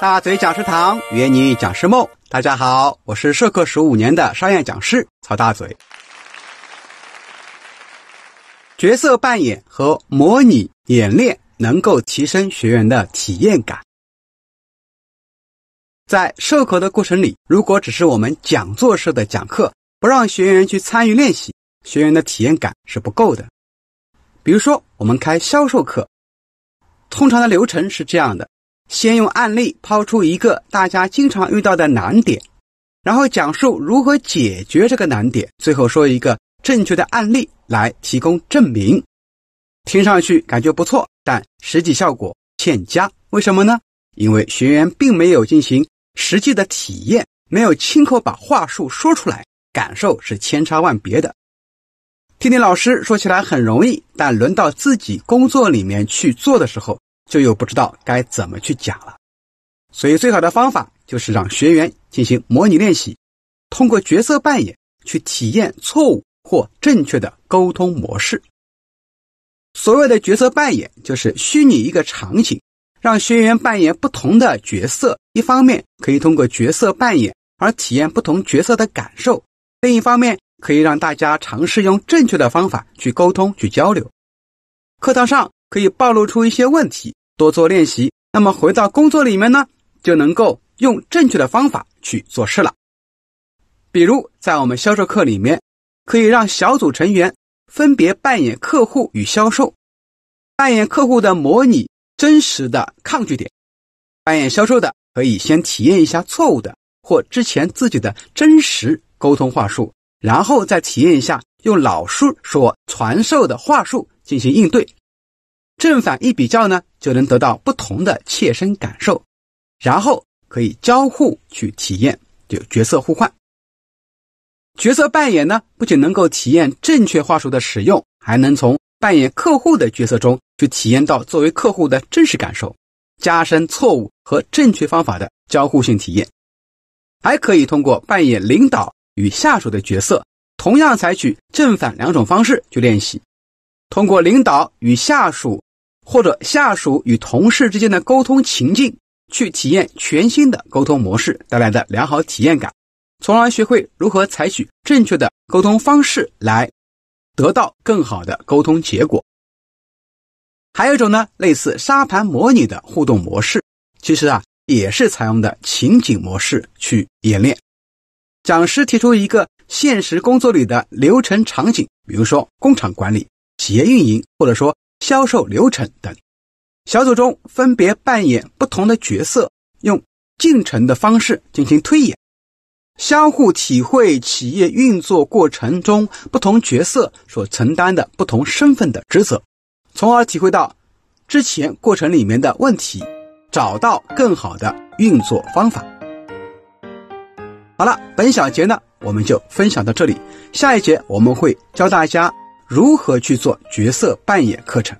大嘴讲师堂约你讲师梦，大家好，我是授课十五年的商业讲师曹大嘴。角色扮演和模拟演练能够提升学员的体验感。在授课的过程里，如果只是我们讲座式的讲课，不让学员去参与练习，学员的体验感是不够的。比如说，我们开销售课，通常的流程是这样的。先用案例抛出一个大家经常遇到的难点，然后讲述如何解决这个难点，最后说一个正确的案例来提供证明。听上去感觉不错，但实际效果欠佳。为什么呢？因为学员并没有进行实际的体验，没有亲口把话术说出来，感受是千差万别的。听听老师说起来很容易，但轮到自己工作里面去做的时候。就又不知道该怎么去讲了，所以最好的方法就是让学员进行模拟练习，通过角色扮演去体验错误或正确的沟通模式。所谓的角色扮演，就是虚拟一个场景，让学员扮演不同的角色。一方面可以通过角色扮演而体验不同角色的感受，另一方面可以让大家尝试用正确的方法去沟通、去交流。课堂上可以暴露出一些问题。多做练习，那么回到工作里面呢，就能够用正确的方法去做事了。比如在我们销售课里面，可以让小组成员分别扮演客户与销售，扮演客户的模拟真实的抗拒点，扮演销售的可以先体验一下错误的或之前自己的真实沟通话术，然后再体验一下用老师所传授的话术进行应对。正反一比较呢，就能得到不同的切身感受，然后可以交互去体验，就角色互换。角色扮演呢，不仅能够体验正确话术的使用，还能从扮演客户的角色中去体验到作为客户的真实感受，加深错误和正确方法的交互性体验。还可以通过扮演领导与下属的角色，同样采取正反两种方式去练习，通过领导与下属。或者下属与同事之间的沟通情境，去体验全新的沟通模式带来的良好体验感，从而学会如何采取正确的沟通方式来得到更好的沟通结果。还有一种呢，类似沙盘模拟的互动模式，其实啊也是采用的情景模式去演练。讲师提出一个现实工作里的流程场景，比如说工厂管理、企业运营，或者说。销售流程等，小组中分别扮演不同的角色，用进程的方式进行推演，相互体会企业运作过程中不同角色所承担的不同身份的职责，从而体会到之前过程里面的问题，找到更好的运作方法。好了，本小节呢我们就分享到这里，下一节我们会教大家。如何去做角色扮演课程？